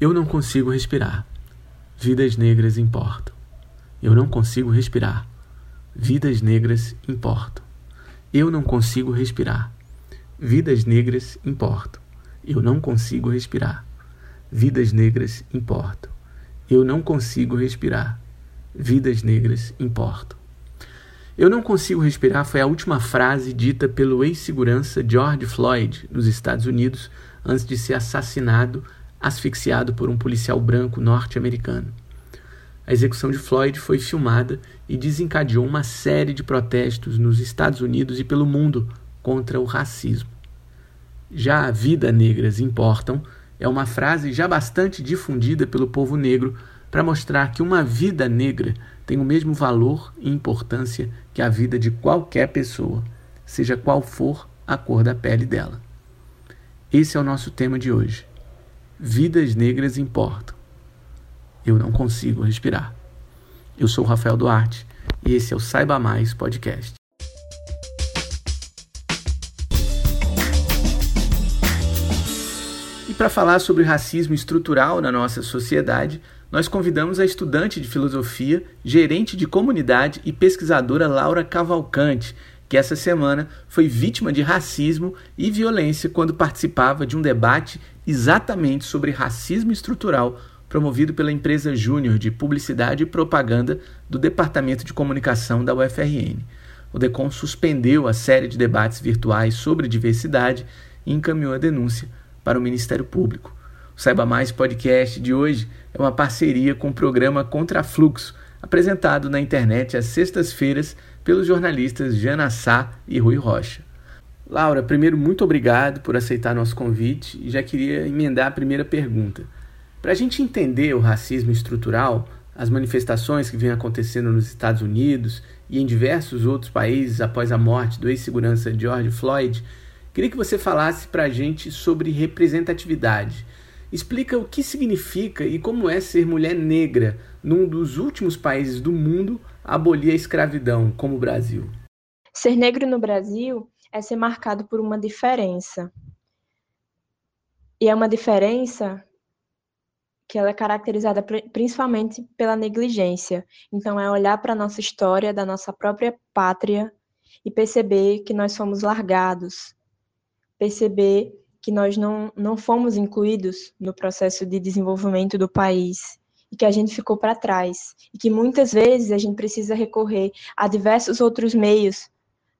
Eu não consigo respirar. Vidas negras importam. Eu não consigo respirar. Vidas negras importam. Eu não consigo respirar. Vidas negras importam. Eu não consigo respirar. Vidas negras importam. Eu não consigo respirar. Vidas negras importam. Eu não consigo respirar foi a última frase dita pelo ex-segurança George Floyd nos Estados Unidos antes de ser assassinado, asfixiado por um policial branco norte-americano. A execução de Floyd foi filmada e desencadeou uma série de protestos nos Estados Unidos e pelo mundo contra o racismo. Já a vida negras importam é uma frase já bastante difundida pelo povo negro para mostrar que uma vida negra tem o mesmo valor e importância que a vida de qualquer pessoa, seja qual for a cor da pele dela. Esse é o nosso tema de hoje. Vidas negras importam. Eu não consigo respirar. Eu sou Rafael Duarte e esse é o Saiba Mais Podcast. E para falar sobre racismo estrutural na nossa sociedade, nós convidamos a estudante de filosofia, gerente de comunidade e pesquisadora Laura Cavalcante, que essa semana foi vítima de racismo e violência quando participava de um debate exatamente sobre racismo estrutural promovido pela empresa Júnior de Publicidade e Propaganda do Departamento de Comunicação da UFRN. O DECOM suspendeu a série de debates virtuais sobre diversidade e encaminhou a denúncia para o Ministério Público. O Saiba Mais podcast de hoje é uma parceria com o programa Contrafluxo, apresentado na internet às sextas-feiras pelos jornalistas Jana Sá e Rui Rocha. Laura, primeiro, muito obrigado por aceitar nosso convite e já queria emendar a primeira pergunta. Para a gente entender o racismo estrutural, as manifestações que vêm acontecendo nos Estados Unidos e em diversos outros países após a morte do ex-segurança George Floyd, queria que você falasse para a gente sobre representatividade explica o que significa e como é ser mulher negra num dos últimos países do mundo abolir a escravidão, como o Brasil. Ser negro no Brasil é ser marcado por uma diferença. E é uma diferença que ela é caracterizada principalmente pela negligência. Então é olhar para a nossa história da nossa própria pátria e perceber que nós somos largados, perceber que nós não, não fomos incluídos no processo de desenvolvimento do país e que a gente ficou para trás e que muitas vezes a gente precisa recorrer a diversos outros meios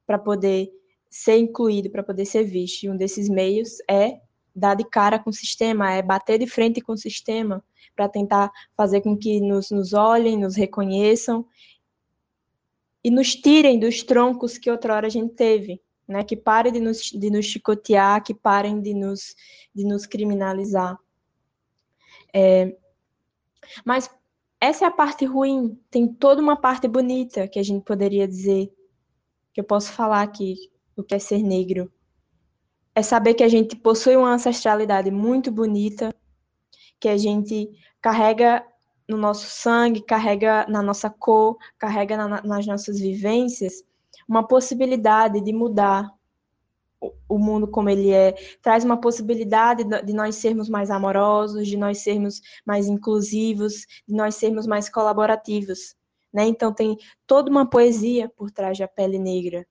para poder ser incluído, para poder ser visto. E um desses meios é dar de cara com o sistema, é bater de frente com o sistema para tentar fazer com que nos, nos olhem, nos reconheçam e nos tirem dos troncos que outrora a gente teve né? Que parem de nos, de nos chicotear, que parem de nos, de nos criminalizar. É, mas essa é a parte ruim. Tem toda uma parte bonita que a gente poderia dizer, que eu posso falar aqui, o que é ser negro. É saber que a gente possui uma ancestralidade muito bonita, que a gente carrega no nosso sangue, carrega na nossa cor, carrega na, nas nossas vivências, uma possibilidade de mudar o mundo como ele é, traz uma possibilidade de nós sermos mais amorosos, de nós sermos mais inclusivos, de nós sermos mais colaborativos, né? Então tem toda uma poesia por trás da pele negra,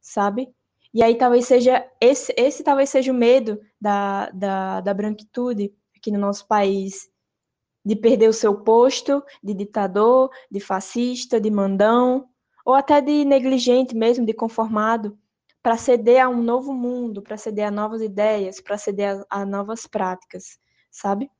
sabe? E aí talvez seja esse, esse talvez seja o medo da, da, da branquitude aqui no nosso país, de perder o seu posto de ditador, de fascista, de mandão, ou até de negligente mesmo, de conformado, para ceder a um novo mundo, para ceder a novas ideias, para ceder a, a, novas práticas, sabe?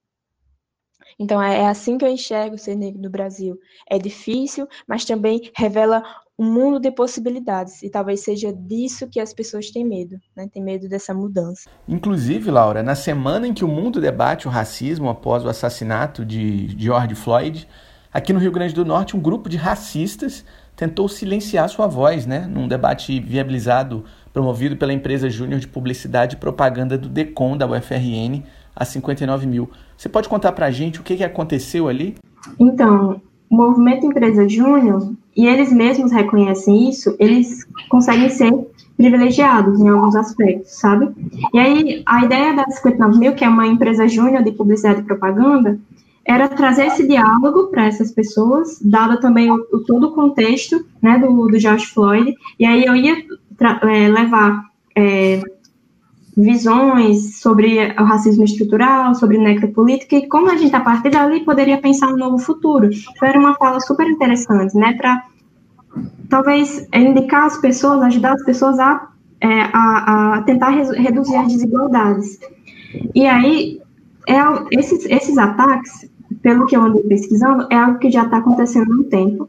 Então é, é, assim que eu enxergo ser negro no Brasil. É difícil, mas também revela um mundo de possibilidades. E talvez seja disso que as pessoas têm medo, né? Tem medo dessa mudança. Inclusive, Laura, na semana em que o mundo debate o racismo após o assassinato de George Floyd, aqui no Rio Grande do Norte, um grupo de racistas tentou silenciar sua voz, né, num debate viabilizado, promovido pela empresa Júnior de Publicidade e Propaganda do DECOM da UFRN, a 59 mil. Você pode contar para a gente o que, que aconteceu ali? Então, o movimento Empresa Júnior, e eles mesmos reconhecem isso, eles conseguem ser privilegiados em alguns aspectos, sabe? E aí, a ideia da 59 mil, que é uma empresa júnior de publicidade e propaganda, era trazer esse diálogo para essas pessoas, dado também o, o, todo o contexto né, do, do George Floyd, e aí eu ia é, levar é, visões sobre o racismo estrutural, sobre necropolítica, e como a gente, a partir dali, poderia pensar um novo futuro. Então, era uma fala super interessante, né, para talvez indicar as pessoas, ajudar as pessoas a, é, a, a, tentar reduzir as desigualdades. E aí, é, esses, esses ataques, pelo que eu andei pesquisando, é algo que já está acontecendo há um tempo.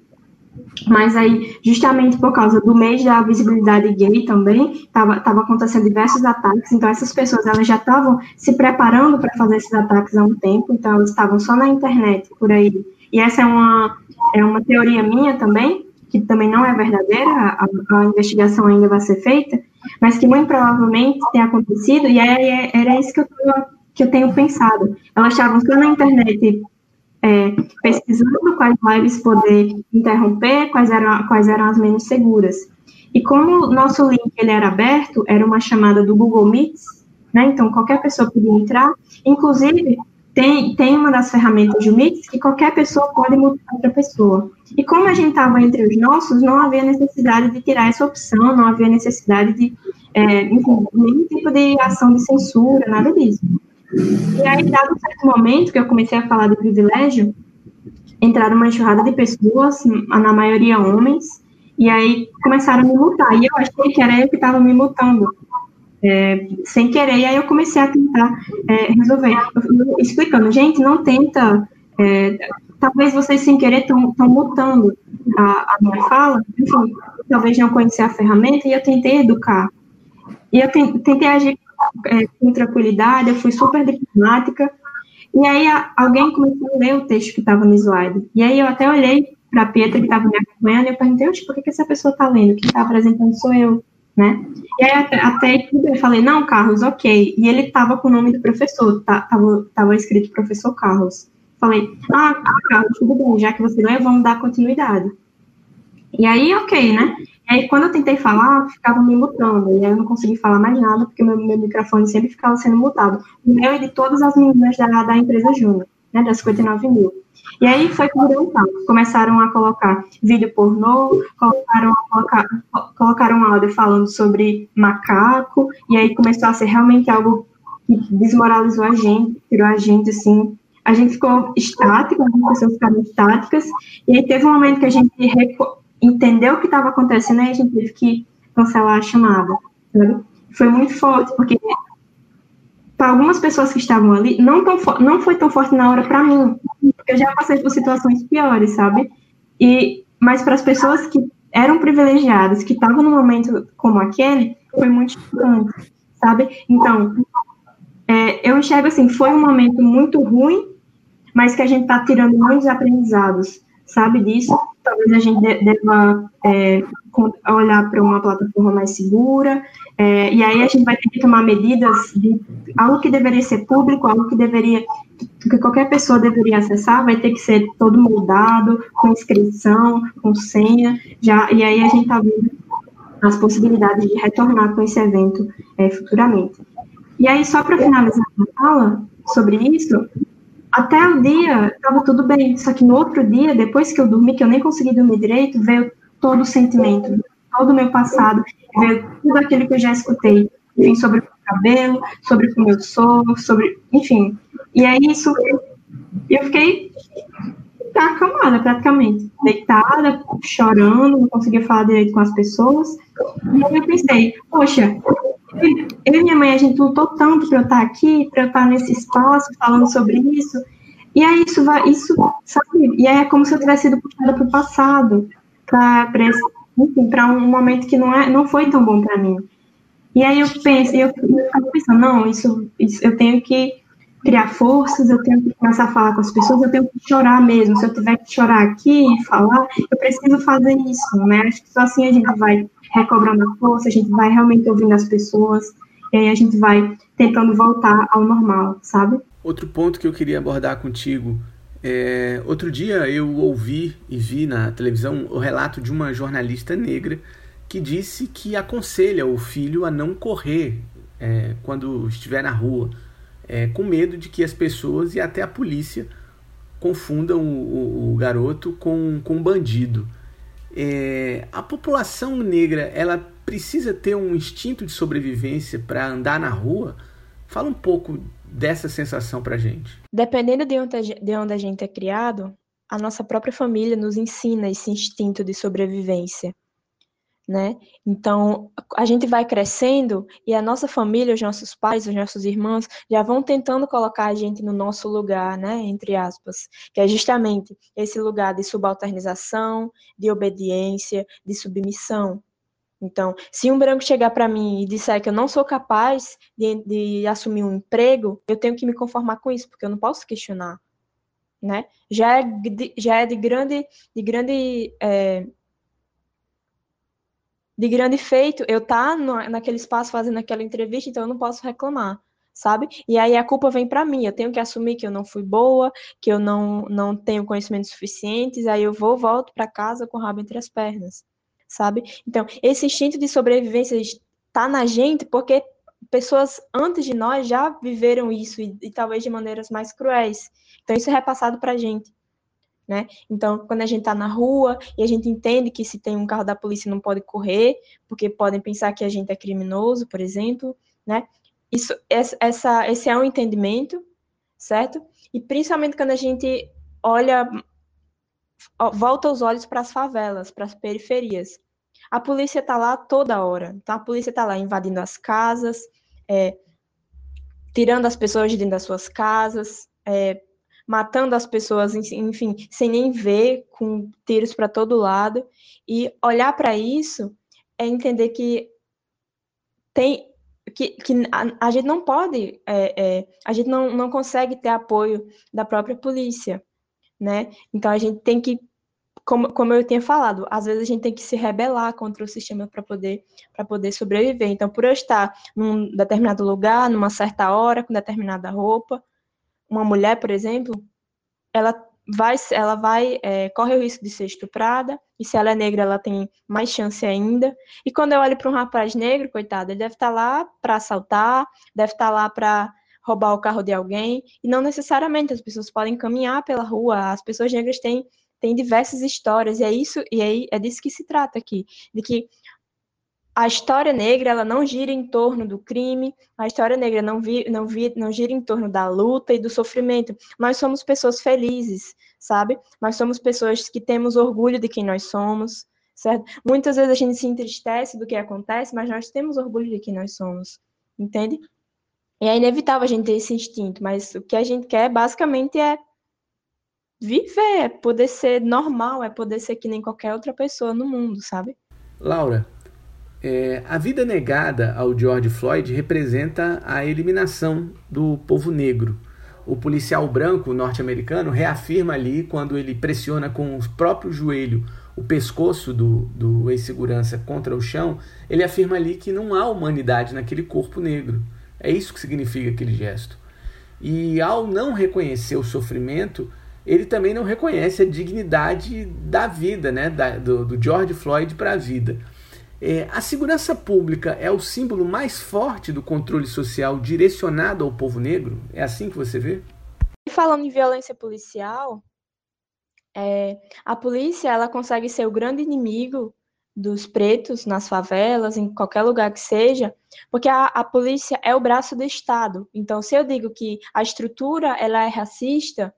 Mas aí, justamente por causa do mês da visibilidade gay também, estava acontecendo diversos ataques, então essas pessoas elas já estavam se preparando para fazer esses ataques há um tempo, então elas estavam só na internet, por aí. E essa é uma, é uma teoria minha também, que também não é verdadeira, a, a investigação ainda vai ser feita, mas que muito provavelmente tem acontecido, e é, é, era isso que eu, que eu tenho pensado. Elas estavam só na internet é, pesquisando quais lives poder interromper, quais eram, quais eram as menos seguras. E como o nosso link ele era aberto, era uma chamada do Google Meets, né? Então qualquer pessoa podia entrar. Inclusive tem, tem uma das ferramentas do Meets que qualquer pessoa pode mutar outra pessoa. E como a gente estava entre os nossos, não havia necessidade de tirar essa opção, não havia necessidade de é, nenhum tipo de ação de censura, nada disso. E aí, dado um certo momento que eu comecei a falar de privilégio, entraram uma enxurrada de pessoas, na maioria homens, e aí começaram a me multar. E eu achei que era eu que estava me multando, é, sem querer. E aí eu comecei a tentar é, resolver. Explicando, gente, não tenta. É, talvez vocês sem querer estão multando a, a minha fala. Enfim, talvez não conhecer a ferramenta, e eu tentei educar. E eu tentei agir é, com tranquilidade, eu fui super diplomática. E aí a, alguém começou a ler o texto que estava no slide. E aí eu até olhei para a Pietra que estava me acompanhando e eu perguntei, por que, que essa pessoa está lendo? Quem está apresentando sou eu, né? E aí até, até eu falei, não, Carlos, ok. E ele estava com o nome do professor, tá, tava, escrito professor Carlos. Falei, ah, Carlos, tudo bem, já que você leu, vamos dar continuidade. E aí, ok, né? Aí, quando eu tentei falar, ficava me mutando. E aí eu não consegui falar mais nada, porque meu, meu microfone sempre ficava sendo mutado. O meu e de todas as meninas da, da empresa Júnior, né? Das 59 mil. E aí foi papo. Começaram a colocar vídeo pornô, colocaram, colocar, colocaram um áudio falando sobre macaco, e aí começou a ser realmente algo que desmoralizou a gente, tirou a gente, assim, a gente ficou estático, as pessoas ficaram estáticas, e aí teve um momento que a gente entendeu o que estava acontecendo e a gente teve que cancelar a chamada. Sabe? Foi muito forte, porque para algumas pessoas que estavam ali, não, tão, não foi tão forte na hora para mim, porque eu já passei por situações piores, sabe? E, mas para as pessoas que eram privilegiadas, que estavam num momento como aquele, foi muito chocante, sabe? Então, é, eu enxergo assim, foi um momento muito ruim, mas que a gente está tirando muitos aprendizados, sabe disso? talvez a gente deva é, olhar para uma plataforma mais segura, é, e aí a gente vai ter que tomar medidas de algo que deveria ser público, algo que deveria que qualquer pessoa deveria acessar, vai ter que ser todo moldado, com inscrição, com senha, já, e aí a gente está vendo as possibilidades de retornar com esse evento é, futuramente. E aí, só para finalizar a fala sobre isso, até o dia estava tudo bem, só que no outro dia, depois que eu dormi, que eu nem consegui dormir direito, veio todo o sentimento, todo o meu passado, veio tudo aquilo que eu já escutei, enfim, sobre o cabelo, sobre como eu sou, sobre, enfim. E é isso, eu fiquei acalmada praticamente, deitada, chorando, não conseguia falar direito com as pessoas. E eu pensei, poxa, eu e minha mãe, a gente lutou tanto para eu estar aqui, para eu estar nesse espaço falando sobre isso. E aí isso vai, isso, sabe? E aí é como se eu tivesse sido puxada para o passado, para um momento que não, é, não foi tão bom para mim. E aí eu penso, eu, eu ficava pensando, não, isso, isso eu tenho que criar forças, eu tenho que começar a falar com as pessoas, eu tenho que chorar mesmo. Se eu tiver que chorar aqui e falar, eu preciso fazer isso, né? Acho que só assim a gente vai recobrando a força, a gente vai realmente ouvindo as pessoas, e aí a gente vai tentando voltar ao normal, sabe? Outro ponto que eu queria abordar contigo É, outro dia eu ouvi e vi na televisão o relato de uma jornalista negra que disse que aconselha o filho a não correr é, quando estiver na rua, é, com medo de que as pessoas e até a polícia confundam o, o, o garoto com, com um bandido. É, a população negra ela precisa ter um instinto de sobrevivência para andar na rua. Fala um pouco dessa sensação para gente. Dependendo de onde, de onde a gente é criado, a nossa própria família nos ensina esse instinto de sobrevivência né? Então, a gente vai crescendo e a nossa família, os nossos pais, os nossos irmãos já vão tentando colocar a gente no nosso lugar, né, entre aspas, que é justamente esse lugar de subalternização, de obediência, de submissão. Então, se um branco chegar para mim e disser que eu não sou capaz de, de, assumir um emprego, eu tenho que me conformar com isso, porque eu não posso questionar, né? Já é já é de grande, de grande é, de grande feito eu tá naquele espaço fazendo aquela entrevista, então eu não posso reclamar, sabe? E aí a culpa vem para mim, eu tenho que assumir que eu não fui boa, que eu não, não tenho conhecimentos suficientes, aí eu vou, volto para casa com o rabo entre as pernas, sabe? Então, esse instinto de sobrevivência está na gente porque pessoas antes de nós já viveram isso e, e talvez de maneiras mais cruéis. Então, isso é repassado para a gente né? Então, quando a gente está na rua e a gente entende que se tem um carro da polícia não pode correr, porque podem pensar que a gente é criminoso, por exemplo, né? Isso, essa, esse é um entendimento, certo? E principalmente quando a gente olha, volta os olhos para as favelas, para as periferias. A polícia está lá toda hora. Então, a polícia está lá invadindo as casas, é, tirando as pessoas de dentro das suas casas, é, matando as pessoas, enfim, sem nem ver, com tiros para todo lado. E olhar para isso é entender que tem que, que a, a gente não pode, é, é, a gente não, não consegue ter apoio da própria polícia, né? Então a gente tem que, como, como eu tinha falado, às vezes a gente tem que se rebelar contra o sistema para poder para poder sobreviver. Então, por eu estar num determinado lugar, numa certa hora, com determinada roupa, uma mulher, por exemplo, ela vai, ela vai é, corre o risco de ser estuprada, e se ela é negra, ela tem mais chance ainda. E quando eu olho para um rapaz negro, coitado, ele deve estar tá lá para assaltar, deve estar tá lá para roubar o carro de alguém, e não necessariamente as pessoas podem caminhar pela rua, as pessoas negras têm, têm diversas histórias, e é isso, e é, é disso que se trata aqui, de que a história negra ela não gira em torno do crime, a história negra não, vi, não, vi, não gira em torno da luta e do sofrimento. Nós somos pessoas felizes, sabe? Nós somos pessoas que temos orgulho de quem nós somos, certo? Muitas vezes a gente se entristece do que acontece, mas nós temos orgulho de quem nós somos, entende? E é inevitável a gente ter esse instinto, mas o que a gente quer basicamente é viver, é poder ser normal, é poder ser que nem qualquer outra pessoa no mundo, sabe? Laura, é, a vida negada ao George Floyd representa a eliminação do povo negro. O policial branco norte-americano reafirma ali, quando ele pressiona com o próprio joelho o pescoço do, do ex-segurança contra o chão, ele afirma ali que não há humanidade naquele corpo negro. É isso que significa aquele gesto. E ao não reconhecer o sofrimento, ele também não reconhece a dignidade da vida, né? Da, do, do George Floyd para a vida. É, a segurança pública é o símbolo mais forte do controle social direcionado ao povo negro? É assim que você vê? Falando em violência policial, é, a polícia ela consegue ser o grande inimigo dos pretos nas favelas, em qualquer lugar que seja, porque a, a polícia é o braço do Estado. Então, se eu digo que a estrutura ela é racista,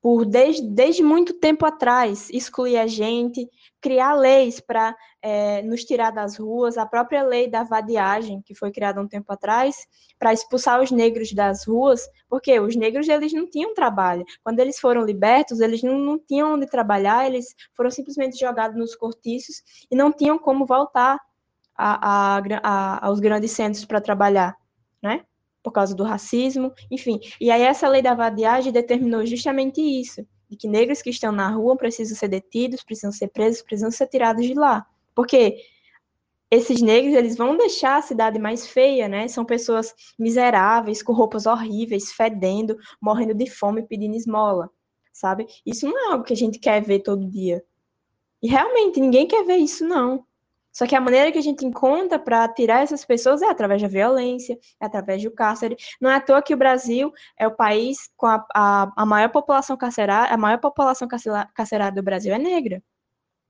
por desde, desde muito tempo atrás, excluir a gente, criar leis para é, nos tirar das ruas, a própria lei da vadiagem, que foi criada um tempo atrás, para expulsar os negros das ruas, porque os negros eles não tinham trabalho. Quando eles foram libertos, eles não, não tinham onde trabalhar, eles foram simplesmente jogados nos cortiços e não tinham como voltar a, a, a, aos grandes centros para trabalhar, né? por causa do racismo, enfim. E aí essa lei da vadiagem determinou justamente isso, de que negros que estão na rua precisam ser detidos, precisam ser presos, precisam ser tirados de lá. Porque esses negros, eles vão deixar a cidade mais feia, né? São pessoas miseráveis, com roupas horríveis, fedendo, morrendo de fome, pedindo esmola, sabe? Isso não é algo que a gente quer ver todo dia. E realmente ninguém quer ver isso, não. Só que a maneira que a gente encontra para tirar essas pessoas é através da violência, é através do cárcere. Não é à toa que o Brasil é o país com a, a, a maior população carcerária, a maior população carcerária do Brasil é negra.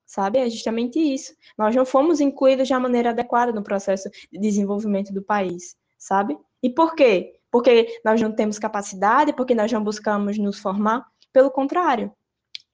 Sabe? É justamente isso. Nós não fomos incluídos de uma maneira adequada no processo de desenvolvimento do país, sabe? E por quê? Porque nós não temos capacidade, porque nós não buscamos nos formar. Pelo contrário,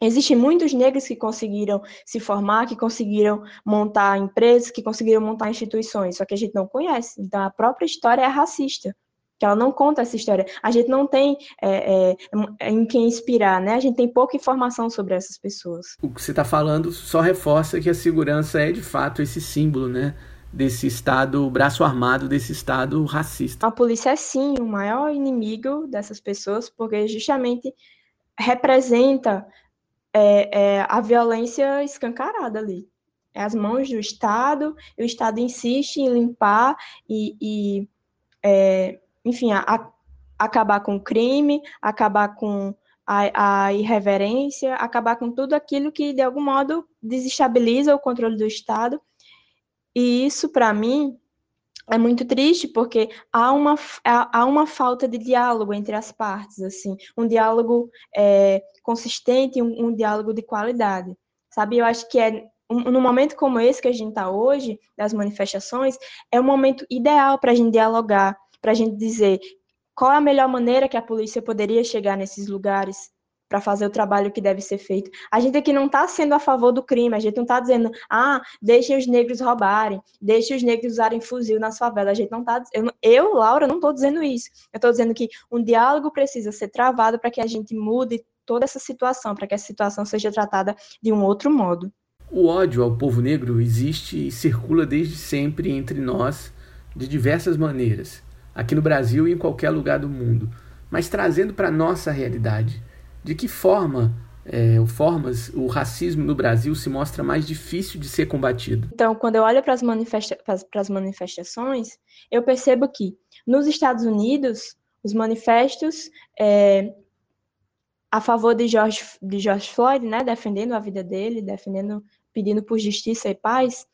Existem muitos negros que conseguiram se formar, que conseguiram montar empresas, que conseguiram montar instituições, só que a gente não conhece. Então, a própria história é racista, que ela não conta essa história. A gente não tem é, é, em quem inspirar, né? A gente tem pouca informação sobre essas pessoas. O que você está falando só reforça que a segurança é, de fato, esse símbolo, né? Desse Estado, braço armado desse Estado racista. A polícia é, sim, o maior inimigo dessas pessoas, porque justamente representa é, é a violência escancarada ali. É as mãos do Estado, e o Estado insiste em limpar e, e é, enfim, a, a, acabar com o crime, acabar com a, a, irreverência, acabar com tudo aquilo que, de algum modo, desestabiliza o controle do Estado. E isso, para mim, é muito triste porque há uma, há uma falta de diálogo entre as partes, assim, um diálogo é, consistente, um, um, diálogo de qualidade, sabe? Eu acho que é um, num momento como esse que a gente está hoje, das manifestações, é um momento ideal para a gente dialogar, para a gente dizer qual é a melhor maneira que a polícia poderia chegar nesses lugares, para fazer o trabalho que deve ser feito. A gente aqui não está sendo a favor do crime, a gente não está dizendo, ah, deixem os negros roubarem, deixem os negros usarem fuzil nas favelas. A gente não está. Eu, eu, Laura, não estou dizendo isso. Eu estou dizendo que um diálogo precisa ser travado para que a gente mude toda essa situação, para que essa situação seja tratada de um outro modo. O ódio ao povo negro existe e circula desde sempre entre nós de diversas maneiras, aqui no Brasil e em qualquer lugar do mundo, mas trazendo para a nossa realidade de que forma é, formas o racismo no Brasil se mostra mais difícil de ser combatido? Então, quando eu olho para as manifesta manifestações, eu percebo que nos Estados Unidos, os manifestos é, a favor de George, de George Floyd, né, defendendo a vida dele, defendendo, pedindo por justiça e paz,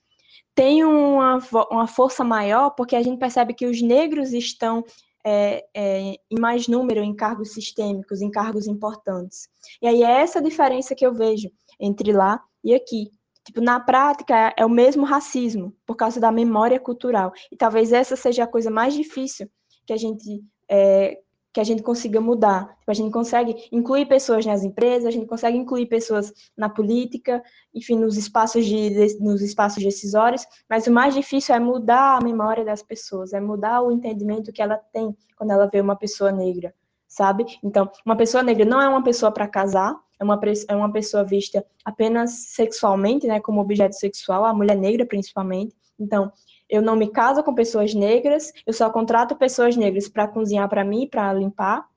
tem uma, uma força maior porque a gente percebe que os negros estão é, é, em mais número em cargos sistêmicos, em cargos importantes. E aí é essa diferença que eu vejo entre lá e aqui. Tipo, na prática é, é o mesmo racismo, por causa da memória cultural. E talvez essa seja a coisa mais difícil que a gente é, que a gente consiga mudar. Tipo, a gente consegue incluir pessoas nas empresas, a gente consegue incluir pessoas na política, enfim, nos espaços, de, nos espaços decisórios, mas o mais difícil é mudar a memória das pessoas, é mudar o entendimento que ela tem quando ela vê uma pessoa negra, sabe? Então, uma pessoa negra não é uma pessoa para casar, é uma, é uma pessoa vista apenas sexualmente, né, como objeto sexual, a mulher negra principalmente. Então, eu não me caso com pessoas negras, eu só contrato pessoas negras para cozinhar para mim, para limpar.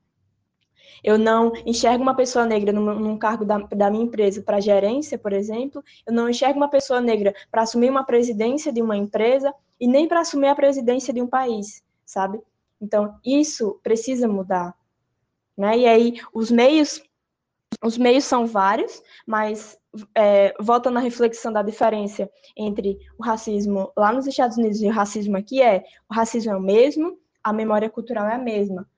Eu não enxergo uma pessoa negra num, num cargo da, da, minha empresa para gerência, por exemplo. Eu não enxergo uma pessoa negra para assumir uma presidência de uma empresa e nem para assumir a presidência de um país, sabe? Então, isso precisa mudar. Né? E aí, os meios, os meios são vários, mas é, voltando à reflexão da diferença entre o racismo lá nos Estados Unidos e o racismo aqui é o racismo é o mesmo, a memória cultural é a mesma.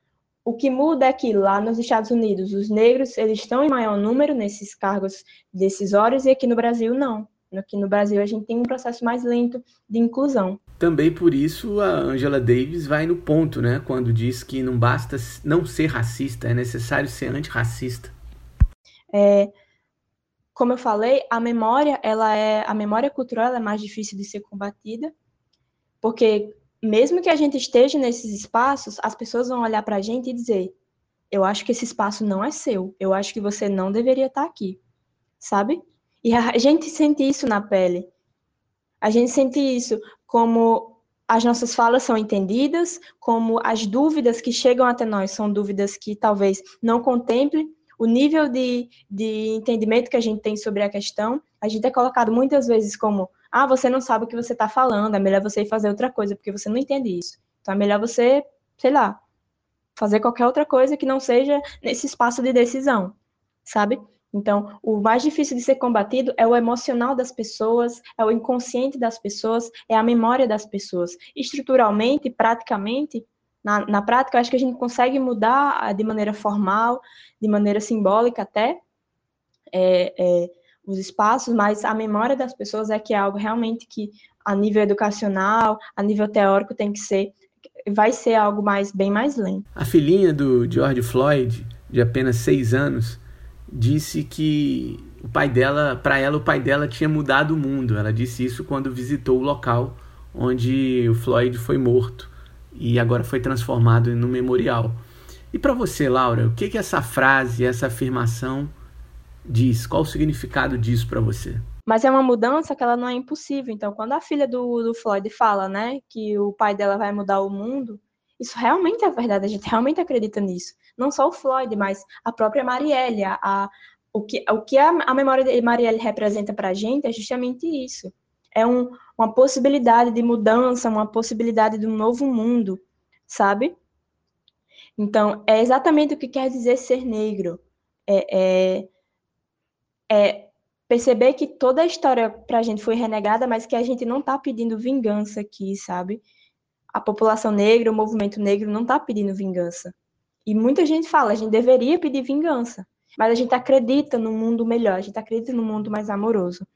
O que muda é que lá nos Estados Unidos os negros eles estão em maior número nesses cargos decisórios e aqui no Brasil não. Aqui no Brasil a gente tem um processo mais lento de inclusão. Também por isso a Angela Davis vai no ponto, né, quando diz que não basta não ser racista, é necessário ser antirracista. É, como eu falei, a memória, ela é a memória cultural é mais difícil de ser combatida, porque mesmo que a gente esteja nesses espaços, as pessoas vão olhar para a gente e dizer: eu acho que esse espaço não é seu, eu acho que você não deveria estar aqui, sabe? E a gente sente isso na pele. A gente sente isso como as nossas falas são entendidas, como as dúvidas que chegam até nós são dúvidas que talvez não contemplem o nível de, de entendimento que a gente tem sobre a questão, a gente é colocado muitas vezes como, ah, você não sabe o que você está falando, é melhor você ir fazer outra coisa, porque você não entende isso. Então é melhor você, sei lá, fazer qualquer outra coisa que não seja nesse espaço de decisão. sabe? Então, o mais difícil de ser combatido é o emocional das pessoas, é o inconsciente das pessoas, é a memória das pessoas. Estruturalmente, praticamente, na, na prática, eu acho que a gente consegue mudar de maneira formal, de maneira simbólica até, é, é, os espaços, mas a memória das pessoas é que é algo realmente que, a nível educacional, a nível teórico, tem que ser, vai ser algo mais bem mais lento. A filhinha do George Floyd, de apenas seis anos, disse que o pai dela, para ela, o pai dela tinha mudado o mundo. Ela disse isso quando visitou o local onde o Floyd foi morto e agora foi transformado um memorial. E para você, Laura, o que que essa frase, essa afirmação diz? Qual o significado disso para você? Mas é uma mudança que ela não é impossível. Então, quando a filha do, do Floyd fala, né, que o pai dela vai mudar o mundo, isso realmente é verdade. A gente realmente acredita nisso não só o Floyd, mas a própria Marielle. A, a o que, o que a, a memória de Marielle representa para a gente é justamente isso. É um, uma possibilidade de mudança, uma possibilidade de um novo mundo, sabe? Então, é exatamente o que quer dizer ser negro. É, é, é perceber que toda a história para a gente foi renegada, mas que a gente não está pedindo vingança aqui, sabe? A população negra, o movimento negro não está pedindo vingança. E muita gente fala, a gente deveria pedir vingança, mas a gente acredita no mundo melhor, a gente acredita no mundo mais amoroso.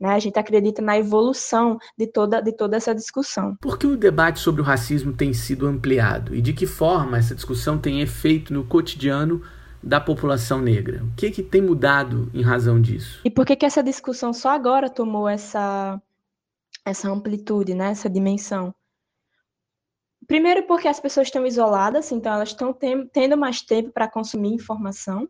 Né? A gente acredita na evolução de toda, de toda essa discussão. Por que o debate sobre o racismo tem sido ampliado? E de que forma essa discussão tem efeito no cotidiano da população negra? O que, que tem mudado em razão disso? E por que, que essa discussão só agora tomou essa, essa amplitude, né? essa dimensão? Primeiro porque as pessoas estão isoladas, então elas estão tendo mais tempo para consumir informação,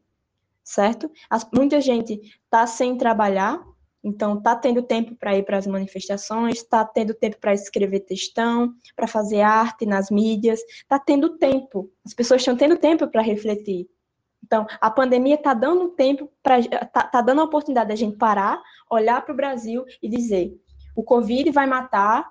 certo? As, muita gente está sem trabalhar, então está tendo tempo para ir para as manifestações, está tendo tempo para escrever textão, para fazer arte nas mídias, está tendo tempo. As pessoas estão tendo tempo para refletir. Então, a pandemia está dando tempo para tá, tá dando a oportunidade da gente parar, olhar para o Brasil e dizer: o Covid vai matar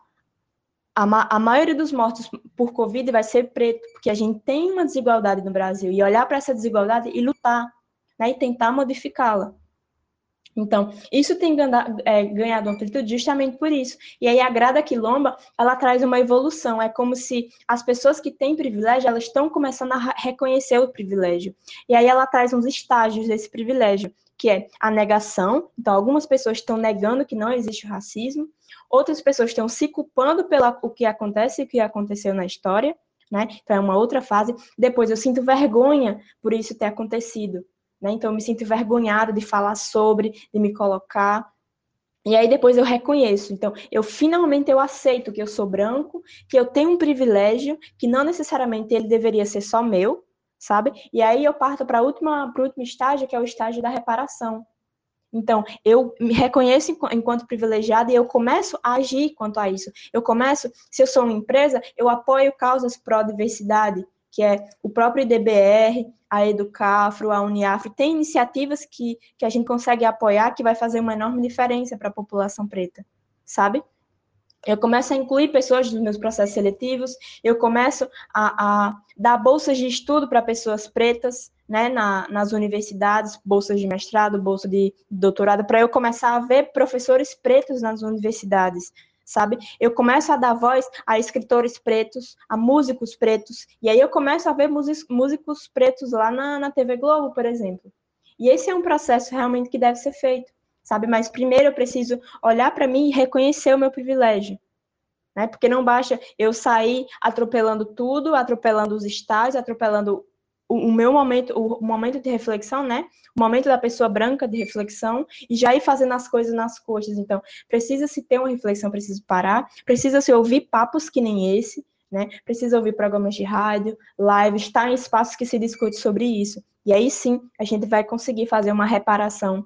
a, ma a maioria dos mortos por Covid vai ser preto, porque a gente tem uma desigualdade no Brasil, e olhar para essa desigualdade e lutar, né, e tentar modificá-la. Então, isso tem ganhado, é, ganhado amplitude justamente por isso. E aí a Grada Quilomba, ela traz uma evolução. É como se as pessoas que têm privilégio, elas estão começando a reconhecer o privilégio. E aí ela traz uns estágios desse privilégio, que é a negação. Então, algumas pessoas estão negando que não existe racismo outras pessoas estão se culpando pelo que acontece e o que aconteceu na história, né? Então é uma outra fase. Depois eu sinto vergonha por isso ter acontecido, né? Então eu me sinto envergonhado de falar sobre, de me colocar. E aí depois eu reconheço. Então, eu finalmente eu aceito que eu sou branco, que eu tenho um privilégio, que não necessariamente ele deveria ser só meu, sabe? E aí eu parto para o último estágio, que é o estágio da reparação. Então, eu me reconheço enquanto privilegiada e eu começo a agir quanto a isso. Eu começo, se eu sou uma empresa, eu apoio causas pró-diversidade, que é o próprio IDBR, a Educafro, a Uniafro, tem iniciativas que, que a gente consegue apoiar que vai fazer uma enorme diferença para a população preta, sabe? Eu começo a incluir pessoas nos meus processos seletivos, eu começo a, a dar bolsas de estudo para pessoas pretas, né, na, nas universidades, bolsas de mestrado, bolsa de doutorado, para eu começar a ver professores pretos nas universidades, sabe? Eu começo a dar voz a escritores pretos, a músicos pretos, e aí eu começo a ver músicos pretos lá na, na TV Globo, por exemplo. E esse é um processo realmente que deve ser feito, sabe? Mas primeiro eu preciso olhar para mim e reconhecer o meu privilégio. Né? Porque não basta eu sair atropelando tudo, atropelando os estágios, atropelando o, meu momento, o momento de reflexão, né? O momento da pessoa branca de reflexão e já ir fazendo as coisas nas coxas. Então, precisa se ter uma reflexão, precisa parar, precisa se ouvir papos que nem esse, né? Precisa ouvir programas de rádio, lives, estar em espaços que se discute sobre isso. E aí sim, a gente vai conseguir fazer uma reparação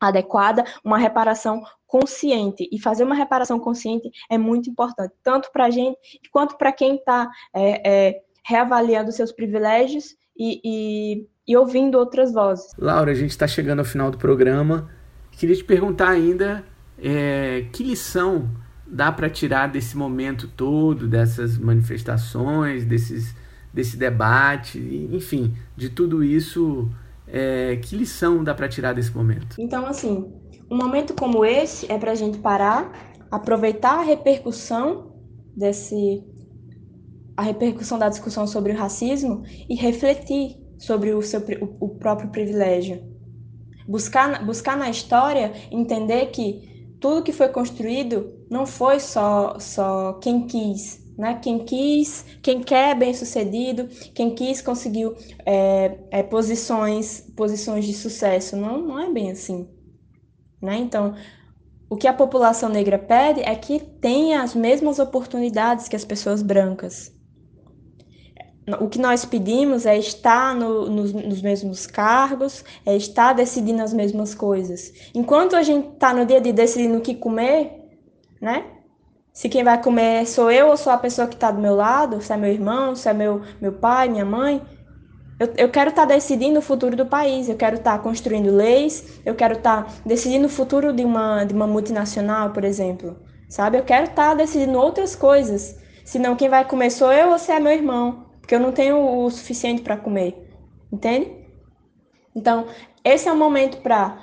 adequada, uma reparação consciente. E fazer uma reparação consciente é muito importante, tanto para a gente quanto para quem está é, é, reavaliando seus privilégios e, e, e ouvindo outras vozes. Laura, a gente está chegando ao final do programa. Queria te perguntar ainda é, que lição dá para tirar desse momento todo, dessas manifestações, desses, desse debate, enfim, de tudo isso É, que lição dá para tirar desse momento? Então, assim, um momento como esse é para a gente parar, aproveitar a repercussão desse a repercussão da discussão sobre o racismo e refletir sobre o seu o, o próprio privilégio. Buscar, buscar na história entender que tudo que foi construído não foi só, só quem quis, né? Quem quis, quem quer bem sucedido, quem quis conseguiu é, é, posições, posições de sucesso. Não, não é bem assim, né? Então, o que a população negra pede é que tenha as mesmas oportunidades que as pessoas brancas o que nós pedimos é estar no, nos, nos, mesmos cargos, é estar decidindo as mesmas coisas. Enquanto a gente está no dia de decidindo o que comer, né? Se quem vai comer sou eu ou sou a pessoa que está do meu lado, se é meu irmão, se é meu, meu pai, minha mãe, eu, eu quero estar tá decidindo o futuro do país, eu quero estar tá construindo leis, eu quero estar tá decidindo o futuro de uma, de uma multinacional, por exemplo. Sabe? Eu quero estar tá decidindo outras coisas. Senão quem vai comer sou eu ou se é meu irmão porque eu não tenho o suficiente para comer, entende? Então, esse é o momento para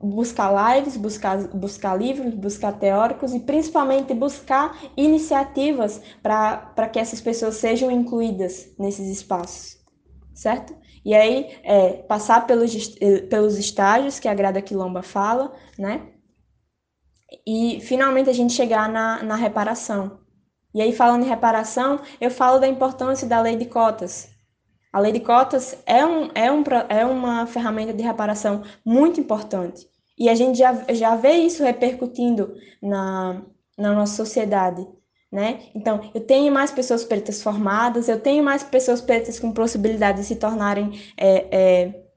buscar lives, buscar, buscar livros, buscar teóricos e principalmente buscar iniciativas para que essas pessoas sejam incluídas nesses espaços, certo? E aí, é, passar pelos, eh, pelos estágios que a Grada Quilomba fala, né? E finalmente a gente chegar na, na reparação, e aí, falando em reparação, eu falo da importância da lei de cotas. A lei de cotas é, um, é, um, é uma ferramenta de reparação muito importante. E a gente já, já vê isso repercutindo na, na nossa sociedade. Né? Então, eu tenho mais pessoas pretas formadas, eu tenho mais pessoas pretas com possibilidade de se tornarem é, é,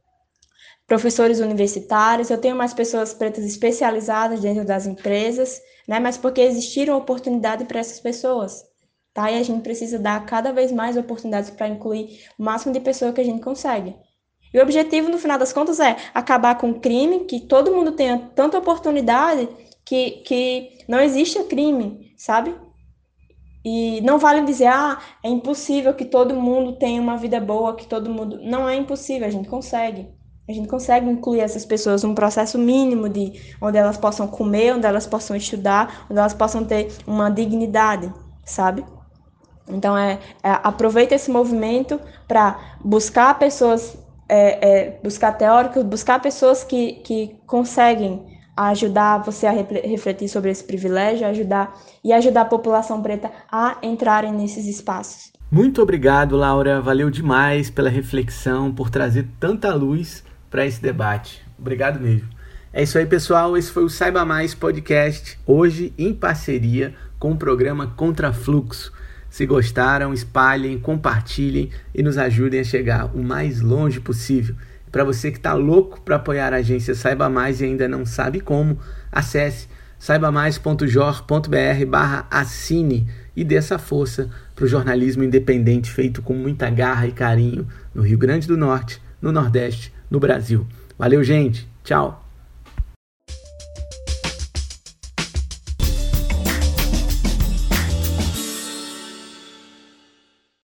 professores universitários, eu tenho mais pessoas pretas especializadas dentro das empresas, né? Mas porque existiram oportunidade para essas pessoas, tá? E a gente precisa dar cada vez mais oportunidades para incluir o máximo de pessoas que a gente consegue. E o objetivo, no final das contas, é acabar com o crime, que todo mundo tenha tanta oportunidade que, que não existe crime, sabe? E não vale dizer, ah, é impossível que todo mundo tenha uma vida boa, que todo mundo. Não é impossível, a gente consegue. A gente consegue incluir essas pessoas num processo mínimo de onde elas possam comer, onde elas possam estudar, onde elas possam ter uma dignidade, sabe? Então é, é aproveita esse movimento para buscar pessoas, é, é, buscar teóricos, buscar pessoas que, que conseguem ajudar você a refletir sobre esse privilégio, ajudar e ajudar a população preta a entrarem nesses espaços. Muito obrigado, Laura. Valeu demais pela reflexão, por trazer tanta luz para esse debate. Obrigado mesmo. É isso aí, pessoal. Esse foi o Saiba Mais Podcast, hoje em parceria com o programa Contrafluxo. Se gostaram, espalhem, compartilhem e nos ajudem a chegar o mais longe possível. Para você que está louco para apoiar a agência Saiba Mais e ainda não sabe como, acesse saibamais.jor.br barra assine e dê essa força para o jornalismo independente feito com muita garra e carinho no Rio Grande do Norte, no Nordeste no Brasil. Valeu, gente. Tchau.